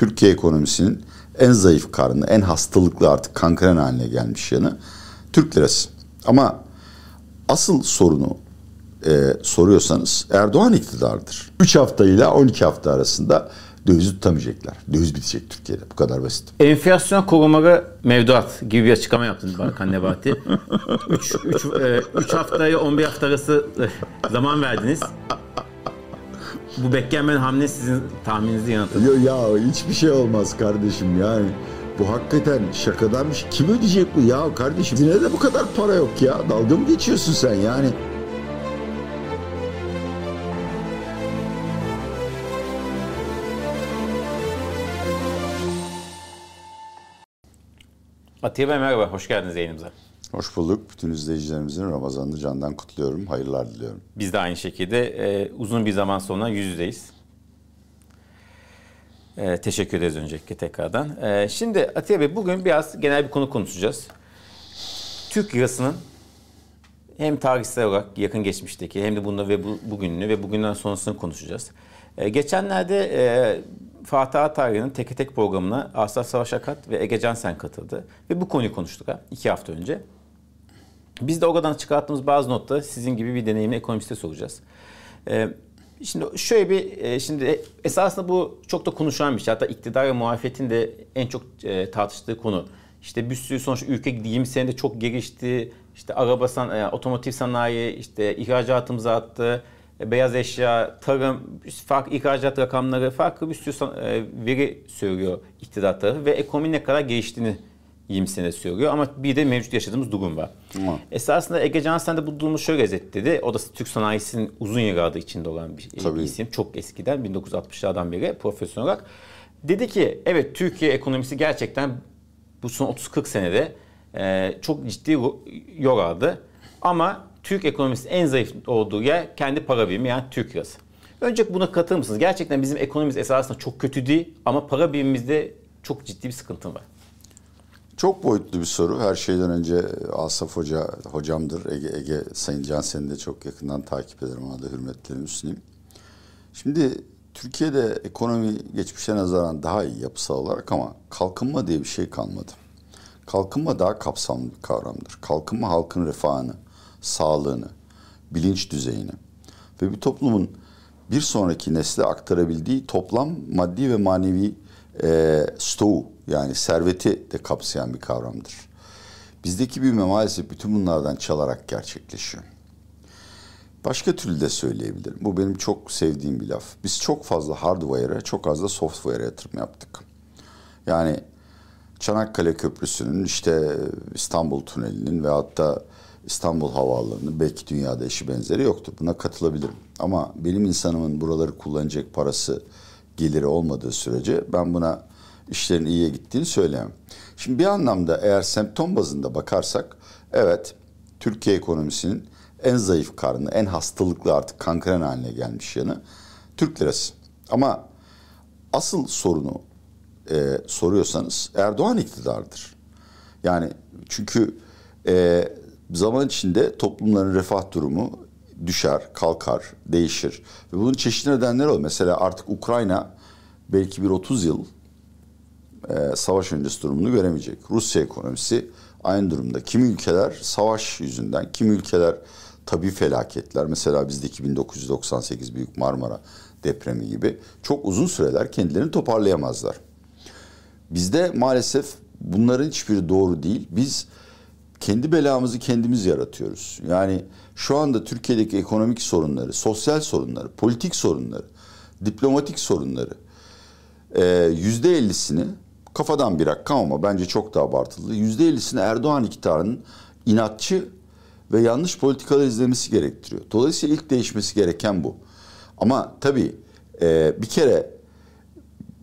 Türkiye ekonomisinin en zayıf karnı, en hastalıklı artık kankren haline gelmiş yanı Türk lirası. Ama asıl sorunu e, soruyorsanız Erdoğan iktidardır. 3 hafta ile 12 hafta arasında dövizi tutamayacaklar. Döviz bitecek Türkiye'de. Bu kadar basit. Enflasyon korumalı mevduat gibi bir açıklama yaptın Bakan Nebati. 3 haftaya 11 hafta arası e, zaman verdiniz. Bu beklenmeyen hamle sizin tahmininizi yanıtladı. Ya, ya hiçbir şey olmaz kardeşim yani. Bu hakikaten şakadanmış. Kim ödeyecek bu ya kardeşim? Yine de bu kadar para yok ya. Dalga mı geçiyorsun sen yani? Atiye Bey merhaba, hoş geldiniz yayınımıza. Hoş bulduk. Bütün izleyicilerimizin Ramazan'ını candan kutluyorum. Hayırlar diliyorum. Biz de aynı şekilde e, uzun bir zaman sonra yüz yüzeyiz. E, teşekkür ederiz öncelikle tekrardan. E, şimdi Atiye Bey bugün biraz genel bir konu konuşacağız. Türk lirasının hem tarihsel olarak yakın geçmişteki hem de bunda ve bu, bugününü ve bugünden sonrasını konuşacağız. E, geçenlerde e, Fatih Ataylı'nın Teke Tek programına Asaf Savaş Akat ve Ege Cansen katıldı. Ve bu konuyu konuştuk ha, iki hafta önce. Biz de oradan çıkarttığımız bazı notları sizin gibi bir deneyimli ekonomiste soracağız. Ee, şimdi şöyle bir, e, şimdi esasında bu çok da konuşulan bir şey. Hatta iktidar ve muhalefetin de en çok e, tartıştığı konu. İşte bir sürü sonuç ülke 20 senede çok gelişti. İşte araba san, e, otomotiv sanayi, işte ihracatımızı arttı. Beyaz eşya, tarım, farklı ihracat rakamları, farklı bir sürü veri söylüyor iktidar tarafı ve ekonomi ne kadar geliştiğini 20 sene söylüyor ama bir de mevcut yaşadığımız durum var. Ama. Esasında Ege Cansen de bu durumu şöyle özetledi. O da Türk sanayisinin uzun yıllardır içinde olan bir Tabii. isim. Çok eskiden 1960'lardan beri profesyonel olarak. Dedi ki evet Türkiye ekonomisi gerçekten bu son 30-40 senede e, çok ciddi yol aldı. Ama Türk ekonomisi en zayıf olduğu yer kendi para birimi yani Türk lirası. Önce buna katılır mısınız? Gerçekten bizim ekonomimiz esasında çok kötü değil ama para birimimizde çok ciddi bir sıkıntı var. Çok boyutlu bir soru. Her şeyden önce Asaf Hoca hocamdır. Ege, Ege Sayın Cansen'i de çok yakından takip ederim. Ona da hürmetlerimi sunayım. Şimdi Türkiye'de ekonomi geçmişe nazaran daha iyi yapısal olarak ama kalkınma diye bir şey kalmadı. Kalkınma daha kapsamlı bir kavramdır. Kalkınma halkın refahını, sağlığını, bilinç düzeyini ve bir toplumun bir sonraki nesle aktarabildiği toplam maddi ve manevi e, stoğu yani serveti de kapsayan bir kavramdır. Bizdeki büyüme maalesef bütün bunlardan çalarak gerçekleşiyor. Başka türlü de söyleyebilirim. Bu benim çok sevdiğim bir laf. Biz çok fazla hardware'e, çok az da software'e yatırım yaptık. Yani Çanakkale Köprüsü'nün, işte İstanbul Tüneli'nin ve hatta İstanbul Havaalanı'nın belki dünyada eşi benzeri yoktur. Buna katılabilirim. Ama benim insanımın buraları kullanacak parası, geliri olmadığı sürece ben buna işlerin iyiye gittiğini söyleyemem. Şimdi bir anlamda eğer semptom bazında bakarsak evet Türkiye ekonomisinin en zayıf karnı, en hastalıklı artık kankren haline gelmiş yanı Türk lirası. Ama asıl sorunu e, soruyorsanız Erdoğan iktidardır. Yani çünkü e, zaman içinde toplumların refah durumu düşer, kalkar, değişir. Ve bunun çeşitli nedenleri olur. Mesela artık Ukrayna belki bir 30 yıl e, savaş öncesi durumunu göremeyecek. Rusya ekonomisi aynı durumda. Kimi ülkeler savaş yüzünden, kimi ülkeler tabi felaketler mesela bizdeki 1998 Büyük Marmara depremi gibi çok uzun süreler kendilerini toparlayamazlar. Bizde maalesef bunların hiçbiri doğru değil. Biz kendi belamızı kendimiz yaratıyoruz. Yani şu anda Türkiye'deki ekonomik sorunları, sosyal sorunları, politik sorunları, diplomatik sorunları e, yüzde ellisini kafadan bir rakam ama bence çok da abartılı. Yüzde ellisini Erdoğan iktidarının inatçı ve yanlış politikalar izlemesi gerektiriyor. Dolayısıyla ilk değişmesi gereken bu. Ama tabii e, bir kere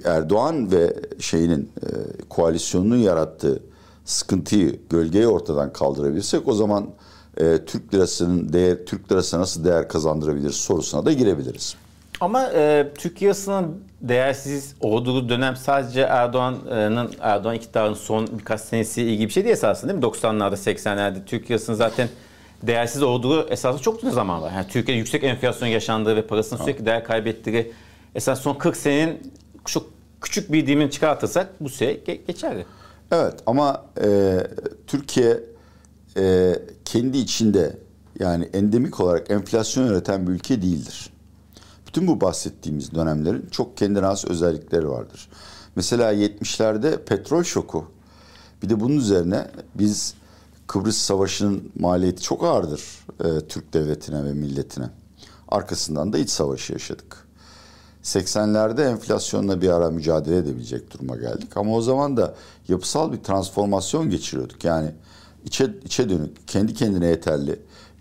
Erdoğan ve şeyinin e, koalisyonunun yarattığı sıkıntıyı, gölgeyi ortadan kaldırabilirsek o zaman e, Türk lirasının değer, Türk lirası nasıl değer kazandırabilir sorusuna da girebiliriz. Ama e, Türk lirasının değersiz olduğu dönem sadece Erdoğan'ın Erdoğan iktidarının son birkaç senesi ilgili bir şey değil esasında değil mi? 90'larda 80'lerde Türk lirasının zaten değersiz olduğu esasında çok uzun zaman var. Yani Türkiye'de yüksek enflasyon yaşandığı ve parasının sürekli değer kaybettiği esas son 40 senenin çok küçük bir dilimini çıkartırsak bu süre ge- geçerli. Evet ama e, Türkiye e, kendi içinde yani endemik olarak enflasyon üreten bir ülke değildir. Bütün bu bahsettiğimiz dönemlerin çok kendine has özellikleri vardır. Mesela 70'lerde petrol şoku. Bir de bunun üzerine biz Kıbrıs Savaşı'nın maliyeti çok ağırdır e, Türk devletine ve milletine. Arkasından da iç savaşı yaşadık. 80'lerde enflasyonla bir ara mücadele edebilecek duruma geldik. Ama o zaman da yapısal bir transformasyon geçiriyorduk. Yani içe, içe dönük, kendi kendine yeterli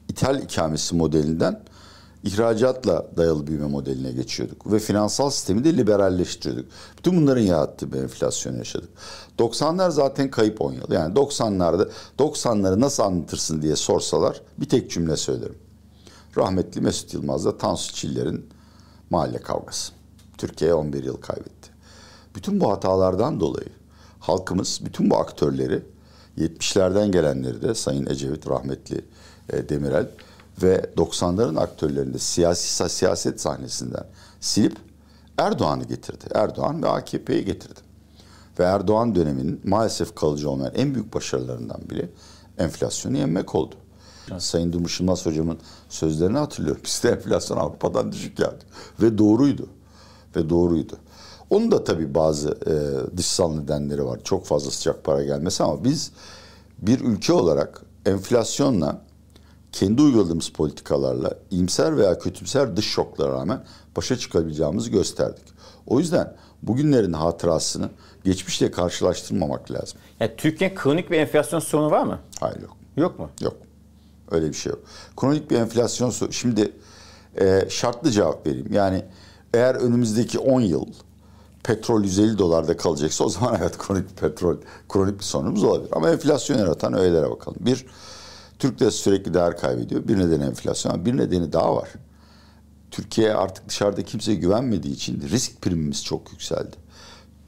ithal ikamesi modelinden ihracatla dayalı büyüme modeline geçiyorduk. Ve finansal sistemi de liberalleştiriyorduk. Bütün bunların yarattığı bir enflasyon yaşadık. 90'lar zaten kayıp 10 yıl. Yani 90'larda 90'ları nasıl anlatırsın diye sorsalar bir tek cümle söylerim. Rahmetli Mesut Yılmaz'la Tansu Çiller'in mahalle kavgası. Türkiye 11 yıl kaybetti. Bütün bu hatalardan dolayı halkımız bütün bu aktörleri 70'lerden gelenleri de Sayın Ecevit rahmetli e, Demirel ve 90'ların aktörlerinde siyasi siyaset sahnesinden silip Erdoğan'ı getirdi. Erdoğan ve AKP'yi getirdi. Ve Erdoğan döneminin maalesef kalıcı olmayan en büyük başarılarından biri enflasyonu yenmek oldu. Evet. Sayın Durmuş Yılmaz hocamın sözlerini hatırlıyorum. Bizde enflasyon Avrupa'dan düşük geldi. Ve doğruydu. Ve doğruydu. Onun da tabii bazı e, dışsal nedenleri var. Çok fazla sıcak para gelmesi ama biz bir ülke olarak enflasyonla kendi uyguladığımız politikalarla iyimser veya kötümser dış şoklara rağmen başa çıkabileceğimizi gösterdik. O yüzden bugünlerin hatırasını geçmişle karşılaştırmamak lazım. Yani Türkiye kronik bir enflasyon sorunu var mı? Hayır yok. Yok mu? Yok. Öyle bir şey yok. Kronik bir enflasyon sorunu. Şimdi e, şartlı cevap vereyim. Yani eğer önümüzdeki 10 yıl petrol 150 dolarda kalacaksa o zaman evet kronik bir petrol, kronik bir sorunumuz olabilir. Ama enflasyon yaratan öğelere bakalım. Bir, Türk lirası sürekli değer kaybediyor. Bir nedeni enflasyon ama bir nedeni daha var. Türkiye artık dışarıda kimseye güvenmediği için risk primimiz çok yükseldi.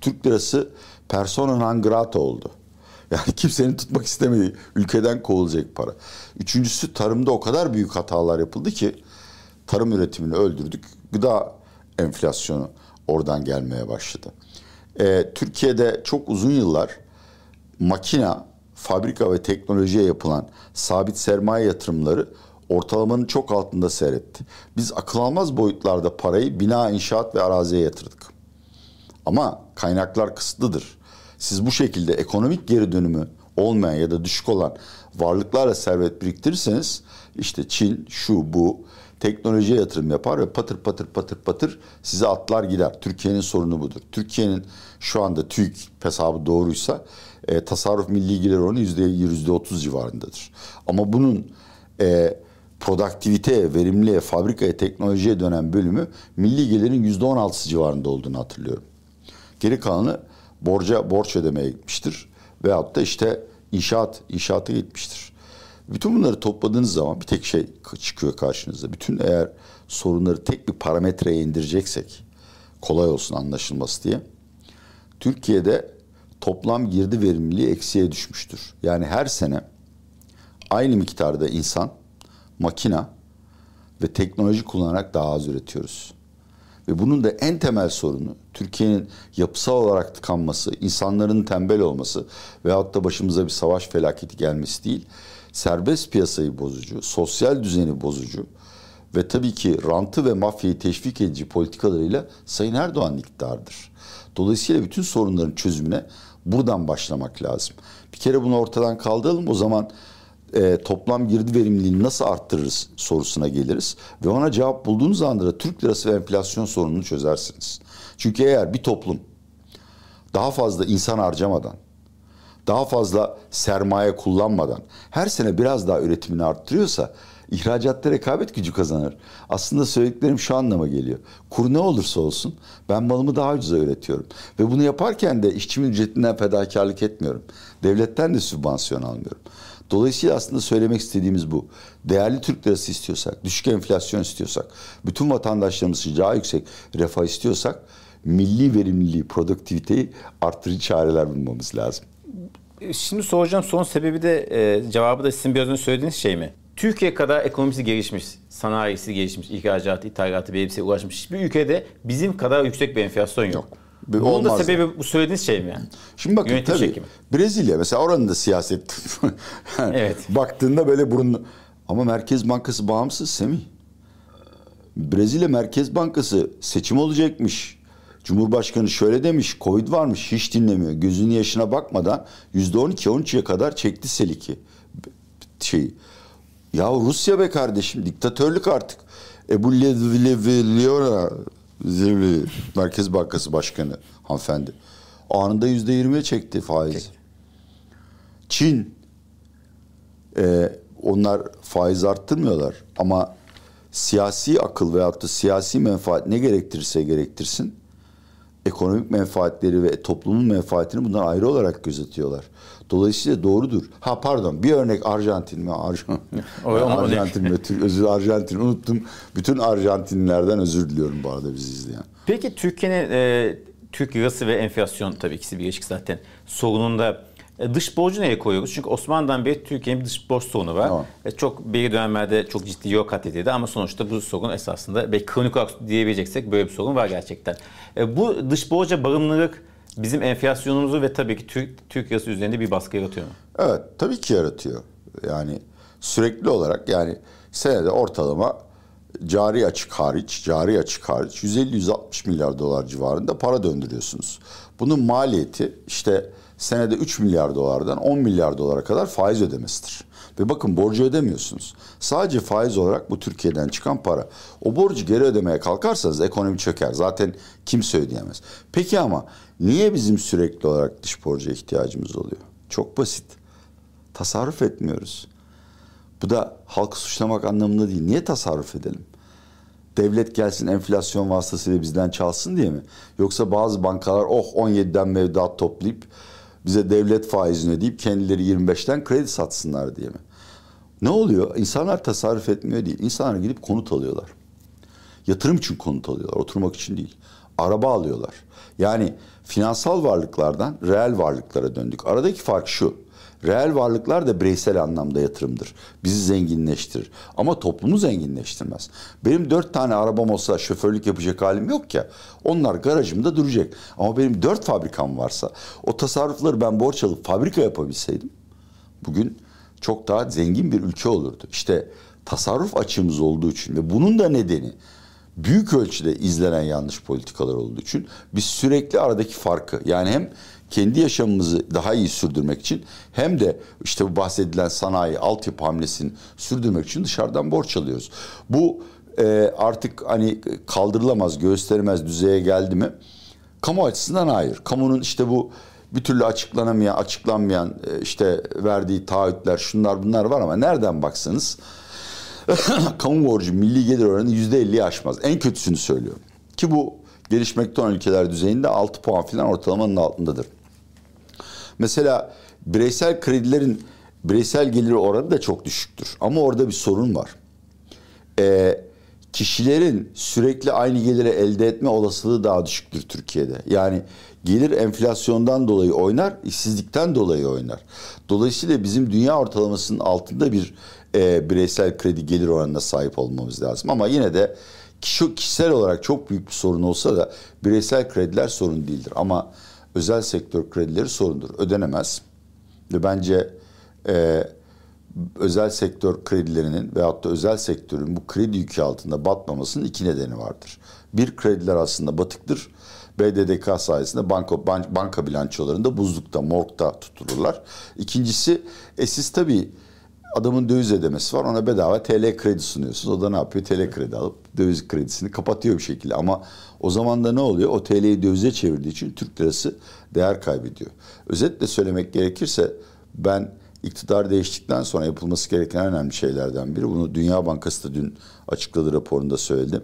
Türk lirası persona non grata oldu. Yani kimsenin tutmak istemediği ülkeden kovulacak para. Üçüncüsü tarımda o kadar büyük hatalar yapıldı ki tarım üretimini öldürdük. Gıda enflasyonu oradan gelmeye başladı. Ee, Türkiye'de çok uzun yıllar makina, fabrika ve teknolojiye yapılan sabit sermaye yatırımları ortalamanın çok altında seyretti. Biz akıl almaz boyutlarda parayı bina, inşaat ve araziye yatırdık. Ama kaynaklar kısıtlıdır. Siz bu şekilde ekonomik geri dönümü olmayan ya da düşük olan varlıklarla servet biriktirirseniz işte Çin, şu, bu teknolojiye yatırım yapar ve patır patır patır patır size atlar gider. Türkiye'nin sorunu budur. Türkiye'nin şu anda TÜİK hesabı doğruysa e, tasarruf milli gelir oranı yüzde yüzde otuz civarındadır. Ama bunun e, produktiviteye, verimliye, fabrikaya, teknolojiye dönen bölümü milli gelirin yüzde on altısı civarında olduğunu hatırlıyorum. Geri kalanı borca borç ödemeye gitmiştir. Veyahut da işte inşaat, inşaata gitmiştir. Bütün bunları topladığınız zaman bir tek şey çıkıyor karşınıza. Bütün eğer sorunları tek bir parametreye indireceksek kolay olsun anlaşılması diye. Türkiye'de toplam girdi verimliliği eksiye düşmüştür. Yani her sene aynı miktarda insan, makina ve teknoloji kullanarak daha az üretiyoruz. Ve bunun da en temel sorunu Türkiye'nin yapısal olarak tıkanması, insanların tembel olması veyahut da başımıza bir savaş felaketi gelmesi değil serbest piyasayı bozucu, sosyal düzeni bozucu ve tabii ki rantı ve mafyayı teşvik edici politikalarıyla Sayın Erdoğan iktidardır. Dolayısıyla bütün sorunların çözümüne buradan başlamak lazım. Bir kere bunu ortadan kaldıralım o zaman e, toplam girdi verimliliğini nasıl arttırırız sorusuna geliriz. Ve ona cevap bulduğunuz anda da Türk lirası ve enflasyon sorununu çözersiniz. Çünkü eğer bir toplum daha fazla insan harcamadan, daha fazla sermaye kullanmadan her sene biraz daha üretimini arttırıyorsa ihracatta rekabet gücü kazanır. Aslında söylediklerim şu anlama geliyor. Kur ne olursa olsun ben malımı daha ucuza üretiyorum. Ve bunu yaparken de işçimin ücretinden fedakarlık etmiyorum. Devletten de sübvansiyon almıyorum. Dolayısıyla aslında söylemek istediğimiz bu. Değerli Türk lirası istiyorsak, düşük enflasyon istiyorsak, bütün vatandaşlarımız daha yüksek refah istiyorsak milli verimliliği, produktiviteyi arttırıcı çareler bulmamız lazım. Şimdi soracağım son sebebi de e, cevabı da sizin biraz önce söylediğiniz şey mi? Türkiye kadar ekonomisi gelişmiş, sanayisi gelişmiş, ihracatı, ithalatı, belirsiye ulaşmış hiçbir ülkede bizim kadar yüksek bir enflasyon yok. yok. Bir Bunun da sebebi bu söylediğiniz şey mi yani? Şimdi bakın Yönetim tabii şekli mi? Brezilya mesela oranın da siyaset Evet. baktığında böyle burun ama Merkez Bankası bağımsız Semih. Brezilya Merkez Bankası seçim olacakmış. Cumhurbaşkanı şöyle demiş, Covid varmış, hiç dinlemiyor. Gözünün yaşına bakmadan %12-13'ye kadar çekti Selik'i. Şey. Ya Rusya be kardeşim, diktatörlük artık. Ebu Leona Merkez Bankası Başkanı hanımefendi. Anında %20'ye çekti faiz. Çin e, onlar faiz arttırmıyorlar ama siyasi akıl veyahut da siyasi menfaat ne gerektirirse gerektirsin ekonomik menfaatleri ve toplumun menfaatini bundan ayrı olarak gözetiyorlar. Dolayısıyla doğrudur. Ha pardon bir örnek Arjantin mi? Arjantin, Arjantin mi? Özür Arjantin unuttum. Bütün Arjantinlilerden özür diliyorum bu arada bizi izleyen. Peki Türkiye'nin e, Türk lirası ve enflasyon tabii ikisi birleşik zaten sorununda dış borcu neye koyuyoruz? Çünkü Osmanlı'dan beri Türkiye'nin bir dış borç sorunu var. Tamam. E, çok belli dönemlerde çok ciddi yok kat edildi ama sonuçta bu sorun esasında belki kronik olarak diyebileceksek böyle bir sorun var gerçekten. E, bu dış borca bağımlılık bizim enflasyonumuzu ve tabii ki Türk, Türk lirası üzerinde bir baskı yaratıyor mu? Evet tabii ki yaratıyor. Yani sürekli olarak yani senede ortalama cari açık hariç, cari açık hariç 150-160 milyar dolar civarında para döndürüyorsunuz. Bunun maliyeti işte senede 3 milyar dolardan 10 milyar dolara kadar faiz ödemesidir. Ve bakın borcu ödemiyorsunuz. Sadece faiz olarak bu Türkiye'den çıkan para. O borcu geri ödemeye kalkarsanız ekonomi çöker. Zaten kimse ödeyemez. Peki ama niye bizim sürekli olarak dış borca ihtiyacımız oluyor? Çok basit. Tasarruf etmiyoruz. Bu da halkı suçlamak anlamında değil. Niye tasarruf edelim? Devlet gelsin enflasyon vasıtasıyla bizden çalsın diye mi? Yoksa bazı bankalar oh 17'den mevduat toplayıp bize devlet faizini ödeyip kendileri 25'ten kredi satsınlar diye mi? Ne oluyor? İnsanlar tasarruf etmiyor değil. İnsanlar gidip konut alıyorlar. Yatırım için konut alıyorlar. Oturmak için değil. Araba alıyorlar. Yani finansal varlıklardan reel varlıklara döndük. Aradaki fark şu. Reel varlıklar da bireysel anlamda yatırımdır. Bizi zenginleştirir. Ama toplumu zenginleştirmez. Benim dört tane arabam olsa şoförlük yapacak halim yok ya. Onlar garajımda duracak. Ama benim dört fabrikam varsa o tasarrufları ben borç alıp fabrika yapabilseydim bugün çok daha zengin bir ülke olurdu. İşte tasarruf açığımız olduğu için ve bunun da nedeni büyük ölçüde izlenen yanlış politikalar olduğu için biz sürekli aradaki farkı yani hem kendi yaşamımızı daha iyi sürdürmek için hem de işte bu bahsedilen sanayi altyapı hamlesini sürdürmek için dışarıdan borç alıyoruz. Bu e, artık hani kaldırılamaz, gösterilmez düzeye geldi mi? Kamu açısından hayır. Kamunun işte bu bir türlü açıklanamayan, açıklanmayan e, işte verdiği taahhütler şunlar bunlar var ama nereden baksanız kamu borcu milli gelir oranı yüzde elliyi aşmaz. En kötüsünü söylüyorum. Ki bu gelişmekte olan ülkeler düzeyinde 6 puan falan ortalamanın altındadır. Mesela bireysel kredilerin bireysel gelir oranı da çok düşüktür. Ama orada bir sorun var. Ee, kişilerin sürekli aynı geliri elde etme olasılığı daha düşüktür Türkiye'de. Yani gelir enflasyondan dolayı oynar, işsizlikten dolayı oynar. Dolayısıyla bizim dünya ortalamasının altında bir e, bireysel kredi gelir oranına sahip olmamız lazım. Ama yine de kişi, kişisel olarak çok büyük bir sorun olsa da bireysel krediler sorun değildir. Ama özel sektör kredileri sorundur. Ödenemez. Ve bence e, özel sektör kredilerinin veyahut da özel sektörün bu kredi yükü altında batmamasının iki nedeni vardır. Bir krediler aslında batıktır. BDDK sayesinde banka, ban- banka bilançolarında buzlukta, morgda tutulurlar. İkincisi e siz tabii adamın döviz ödemesi var ona bedava TL kredi sunuyorsunuz. O da ne yapıyor? TL kredi alıp döviz kredisini kapatıyor bir şekilde. Ama o zaman da ne oluyor? O TL'yi dövize çevirdiği için Türk lirası değer kaybediyor. Özetle söylemek gerekirse ben iktidar değiştikten sonra yapılması gereken en önemli şeylerden biri. Bunu Dünya Bankası da dün açıkladığı raporunda söyledi.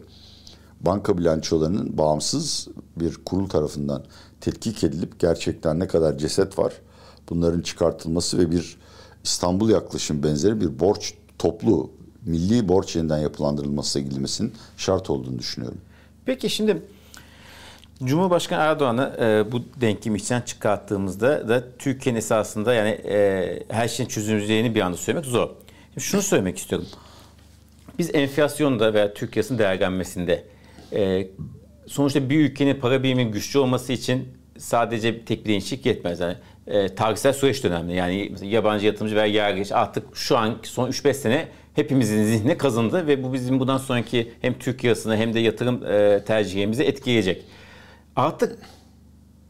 Banka bilançolarının bağımsız bir kurul tarafından tetkik edilip gerçekten ne kadar ceset var bunların çıkartılması ve bir İstanbul yaklaşım benzeri bir borç toplu milli borç yeniden yapılandırılması gidilmesinin şart olduğunu düşünüyorum. Peki şimdi Cumhurbaşkanı Erdoğan'ı e, bu denklemi içten çıkarttığımızda da Türkiye'nin esasında yani e, her şeyin çözüleceğini bir anda söylemek zor. Şimdi şunu söylemek istiyorum. Biz enflasyonda veya Türk lirasının değerlenmesinde e, sonuçta bir ülkenin para biriminin güçlü olması için sadece tek bir değişiklik yetmez. Yani e, tarihsel süreç dönemli. Yani yabancı yatırımcı veya yargıç artık şu an son 3-5 sene hepimizin zihnine kazındı ve bu bizim bundan sonraki hem Türk lirasını hem de yatırım e, tercihimizi etkileyecek. Artık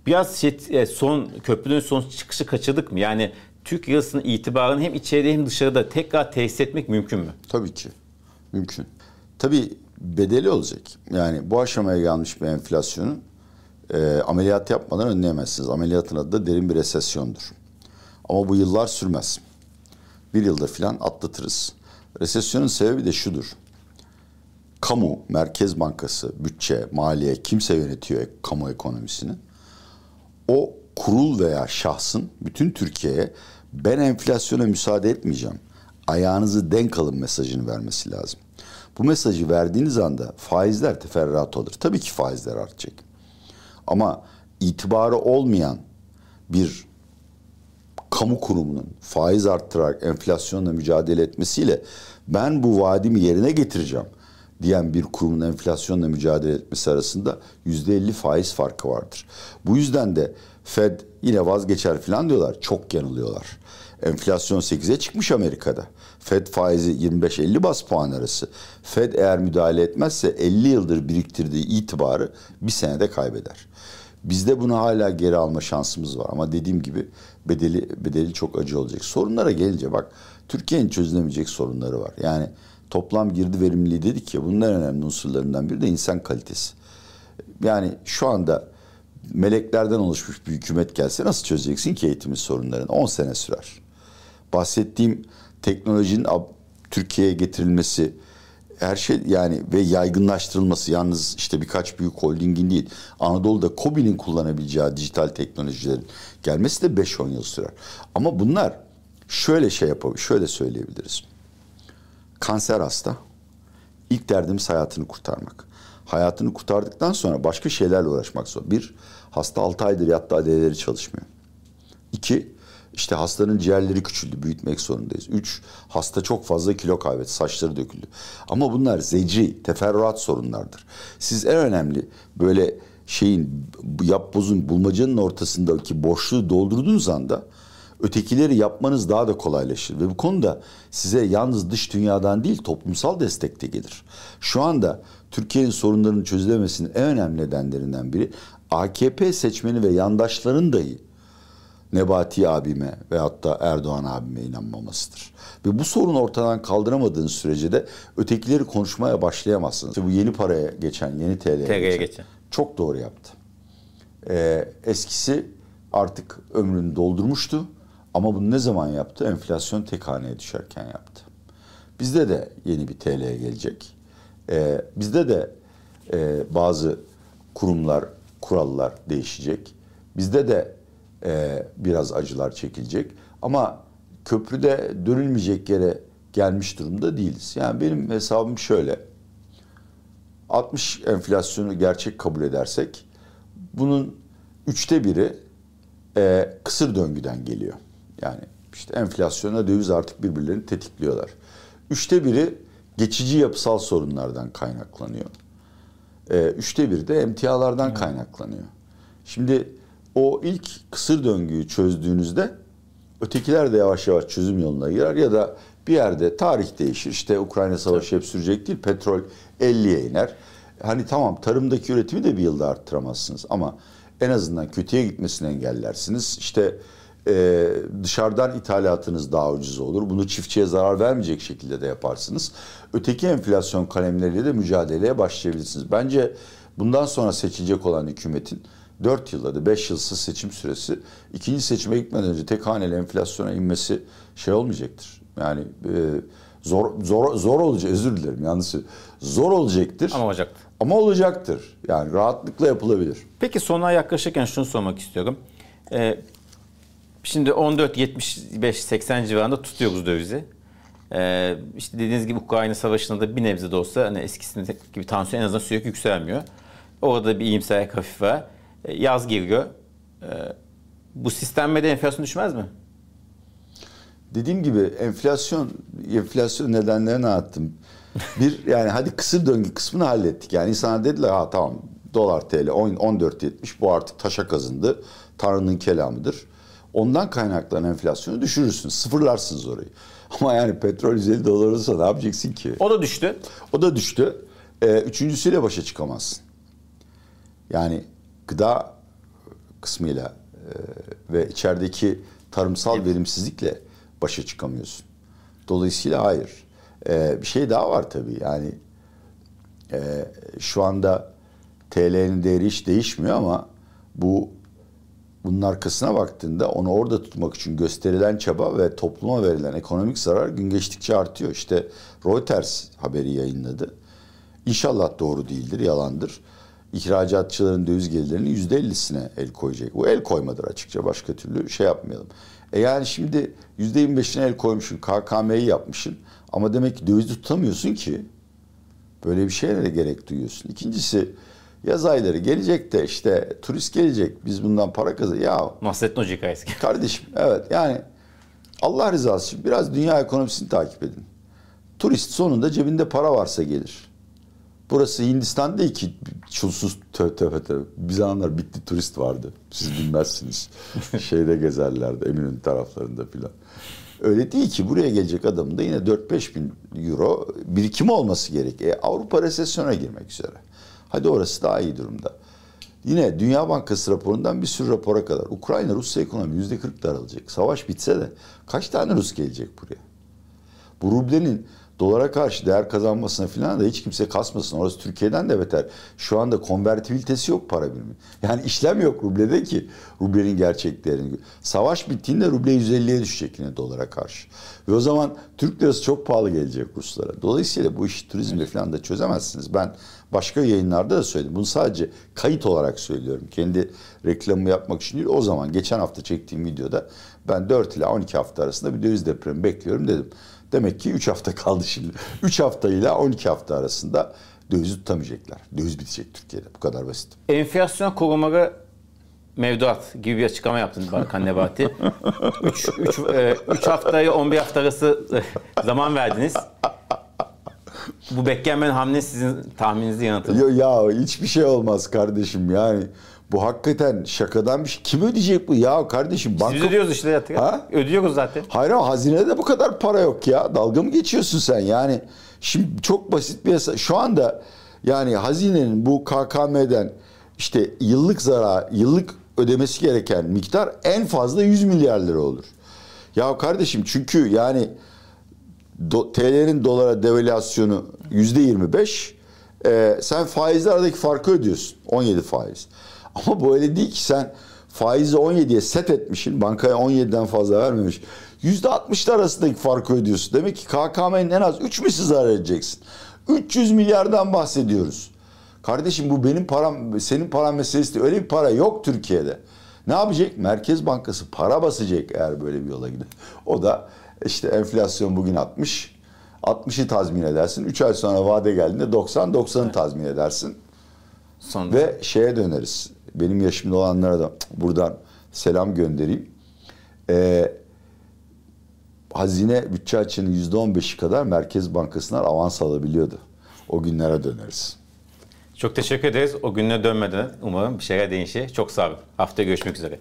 biraz şey, e, son köprünün son çıkışı kaçırdık mı? Yani Türk lirasının itibarını hem içeride hem dışarıda tekrar tesis etmek mümkün mü? Tabii ki. Mümkün. Tabii bedeli olacak. Yani bu aşamaya gelmiş bir enflasyonun e, ameliyat yapmadan önleyemezsiniz. Ameliyatın adı da derin bir resesyondur. Ama bu yıllar sürmez. Bir yılda filan atlatırız. Resesyonun sebebi de şudur. Kamu, Merkez Bankası, bütçe, maliye kimse yönetiyor kamu ekonomisini. O kurul veya şahsın bütün Türkiye'ye ben enflasyona müsaade etmeyeceğim. Ayağınızı denk alın mesajını vermesi lazım. Bu mesajı verdiğiniz anda faizler teferruat olur. Tabii ki faizler artacak. Ama itibarı olmayan bir kamu kurumunun faiz arttırarak enflasyonla mücadele etmesiyle ben bu vaadimi yerine getireceğim diyen bir kurumun enflasyonla mücadele etmesi arasında yüzde elli faiz farkı vardır. Bu yüzden de Fed yine vazgeçer falan diyorlar. Çok yanılıyorlar. Enflasyon 8'e çıkmış Amerika'da. Fed faizi 25-50 bas puan arası. Fed eğer müdahale etmezse 50 yıldır biriktirdiği itibarı bir senede kaybeder. Bizde bunu hala geri alma şansımız var ama dediğim gibi bedeli bedeli çok acı olacak. Sorunlara gelince bak Türkiye'nin çözülemeyecek sorunları var. Yani toplam girdi verimliliği dedik ya bunun en önemli unsurlarından biri de insan kalitesi. Yani şu anda meleklerden oluşmuş bir hükümet gelse nasıl çözeceksin ki eğitimin sorunlarını? 10 sene sürer. Bahsettiğim teknolojinin Türkiye'ye getirilmesi, her şey yani ve yaygınlaştırılması yalnız işte birkaç büyük holdingin değil Anadolu'da KOBİ'nin kullanabileceği dijital teknolojilerin gelmesi de 5-10 yıl sürer. Ama bunlar şöyle şey yapabilir, şöyle söyleyebiliriz. Kanser hasta, ilk derdimiz hayatını kurtarmak. Hayatını kurtardıktan sonra başka şeylerle uğraşmak zor. Bir, hasta 6 aydır yattı adeleleri çalışmıyor. İki, işte hastanın ciğerleri küçüldü, büyütmek zorundayız. Üç, hasta çok fazla kilo kaybetti, saçları döküldü. Ama bunlar zeci, teferruat sorunlardır. Siz en önemli böyle şeyin, yapbozun, bulmacanın ortasındaki boşluğu doldurduğunuz anda ötekileri yapmanız daha da kolaylaşır. Ve bu konuda size yalnız dış dünyadan değil toplumsal destek de gelir. Şu anda Türkiye'nin sorunlarının çözülemesinin en önemli nedenlerinden biri AKP seçmeni ve yandaşların dahi Nebati abime veyahut da Erdoğan abime inanmamasıdır. Ve bu sorunu ortadan kaldıramadığınız sürece de ötekileri konuşmaya başlayamazsınız. İşte bu yeni paraya geçen, yeni TL'ye geçen, geçen. Çok doğru yaptı. Ee, eskisi artık ömrünü doldurmuştu. Ama bunu ne zaman yaptı? Enflasyon tek haneye düşerken yaptı. Bizde de yeni bir TL'ye gelecek. Ee, bizde de e, bazı kurumlar, kurallar değişecek. Bizde de e, biraz acılar çekilecek. Ama köprüde dönülmeyecek yere gelmiş durumda değiliz. Yani benim hesabım şöyle. 60 enflasyonu gerçek kabul edersek bunun üçte biri e, kısır döngüden geliyor. Yani işte enflasyona döviz artık birbirlerini tetikliyorlar. Üçte biri geçici yapısal sorunlardan kaynaklanıyor. E, üçte biri de emtialardan evet. kaynaklanıyor. Şimdi o ilk kısır döngüyü çözdüğünüzde ötekiler de yavaş yavaş çözüm yoluna girer ya da bir yerde tarih değişir. İşte Ukrayna savaşı hep sürecek değil. Petrol 50'ye iner. Hani tamam tarımdaki üretimi de bir yılda arttıramazsınız ama en azından kötüye gitmesini engellersiniz. İşte e, dışarıdan ithalatınız daha ucuz olur. Bunu çiftçiye zarar vermeyecek şekilde de yaparsınız. Öteki enflasyon kalemleriyle de mücadeleye başlayabilirsiniz. Bence bundan sonra seçilecek olan hükümetin 4 yılda da 5 yılsız seçim süresi ikinci seçime gitmeden önce tek haneli enflasyona inmesi şey olmayacaktır. Yani e, zor zor zor olacak özür dilerim yanlış zor olacaktır. Ama olacaktır. Ama olacaktır. Yani rahatlıkla yapılabilir. Peki sona yaklaşırken şunu sormak istiyorum. Ee, şimdi 14.75-80 civarında tutuyoruz dövizi. Ee, işte dediğiniz gibi Ukrayna Savaşı'nda da bir nebze de olsa hani eskisinde gibi tansiyon en azından sürekli yükselmiyor. Orada bir iyimserlik hafif var. E, yaz giriyor. E, bu sistemde enflasyon düşmez mi? Dediğim gibi enflasyon enflasyon nedenlerini anlattım. Bir yani hadi kısır döngü kısmını hallettik. Yani insanlar dediler ha tamam Dolar TL 14.70 bu artık taşa kazındı. Tanrı'nın kelamıdır. Ondan kaynaklanan enflasyonu düşürürsünüz. Sıfırlarsınız orayı. Ama yani petrol 150 dolar olursa ne yapacaksın ki? O da düştü. O da düştü. Ee, üçüncüsüyle başa çıkamazsın. Yani gıda kısmıyla e, ve içerideki tarımsal verimsizlikle başa çıkamıyorsun. Dolayısıyla hayır. Ee, bir şey daha var tabii. Yani e, şu anda TL'nin değeri hiç değişmiyor ama bu bunun arkasına baktığında onu orada tutmak için gösterilen çaba ve topluma verilen ekonomik zarar gün geçtikçe artıyor. İşte Reuters haberi yayınladı. İnşallah doğru değildir, yalandır. İhracatçıların döviz gelirlerinin yüzde ellisine el koyacak. Bu el koymadır açıkça. Başka türlü şey yapmayalım. E yani şimdi yüzde yirmi beşine el koymuşsun, KKM'yi yapmışsın. Ama demek ki dövizi tutamıyorsun ki. Böyle bir şeylere gerek duyuyorsun. İkincisi yaz ayları gelecek de işte turist gelecek. Biz bundan para kazan. Ya Nasrettin Hoca hikayesi. Kardeşim evet yani Allah rızası için biraz dünya ekonomisini takip edin. Turist sonunda cebinde para varsa gelir. Burası Hindistan değil ki çulsuz tö tö tö. Zamanlar bitti turist vardı. Siz bilmezsiniz. Şeyde gezerlerdi Eminönü taraflarında filan. Öyle değil ki buraya gelecek adamın da yine 4-5 bin euro birikim olması gerek. E, Avrupa resesyona girmek üzere. Hadi orası daha iyi durumda. Yine Dünya Bankası raporundan bir sürü rapora kadar. Ukrayna Rusya ekonomi yüzde 40 daralacak. Savaş bitse de kaç tane Rus gelecek buraya? Bu rublenin dolara karşı değer kazanmasına falan da hiç kimse kasmasın. Orası Türkiye'den de beter. Şu anda konvertibilitesi yok para birimi. Yani işlem yok rublede ki rublenin gerçek değerini. Savaş bittiğinde ruble 150'ye düşecek yine dolara karşı. Ve o zaman Türk lirası çok pahalı gelecek Ruslara. Dolayısıyla bu işi turizmle evet. falan da çözemezsiniz. Ben başka yayınlarda da söyledim. Bunu sadece kayıt olarak söylüyorum. Kendi reklamımı yapmak için değil. O zaman geçen hafta çektiğim videoda ben 4 ile 12 hafta arasında bir döviz depremi bekliyorum dedim. Demek ki 3 hafta kaldı şimdi. 3 hafta ile 12 hafta arasında dövizi tutamayacaklar. Döviz bitecek Türkiye'de. Bu kadar basit. Enflasyon korumaları mevduat gibi bir açıklama yaptın Bakan Nebati. 3 haftayı 11 hafta arası e, zaman verdiniz. Bu beklenmeyen hamle sizin tahmininizi yanıtladı. Ya, ya hiçbir şey olmaz kardeşim yani. Bu hakikaten şakadan bir şey. Kim ödeyecek bu? Ya kardeşim banka... Biz ödüyoruz işte ya. Ha? Ödüyoruz zaten. Hayır ama hazinede de bu kadar para yok ya. Dalga mı geçiyorsun sen? Yani şimdi çok basit bir hesap. Şu anda yani hazinenin bu KKM'den işte yıllık zarar, yıllık ödemesi gereken miktar en fazla 100 milyar lira olur. Ya kardeşim çünkü yani do, TL'nin dolara devalüasyonu yüzde 25. E, sen faizle aradaki farkı ödüyorsun. 17 faiz. Ama bu öyle değil ki sen faizi 17'ye set etmişsin. Bankaya 17'den fazla vermemiş. %60'lar arasındaki farkı ödüyorsun. Demek ki KKM'nin en az 3 misli zarar edeceksin. 300 milyardan bahsediyoruz. Kardeşim bu benim param, senin paran meselesi değil. Öyle bir para yok Türkiye'de. Ne yapacak? Merkez Bankası para basacak eğer böyle bir yola gider. O da işte enflasyon bugün 60. 60'ı tazmin edersin. 3 ay sonra vade geldiğinde 90, 90'ı tazmin edersin. Sonra. Ve şeye döneriz benim yaşımda olanlara da buradan selam göndereyim. Ee, hazine bütçe açığının yüzde on kadar Merkez Bankası'ndan avans alabiliyordu. O günlere döneriz. Çok teşekkür ederiz. O gününe dönmeden umarım bir şeyler değişir. Çok sağ olun. Haftaya görüşmek üzere.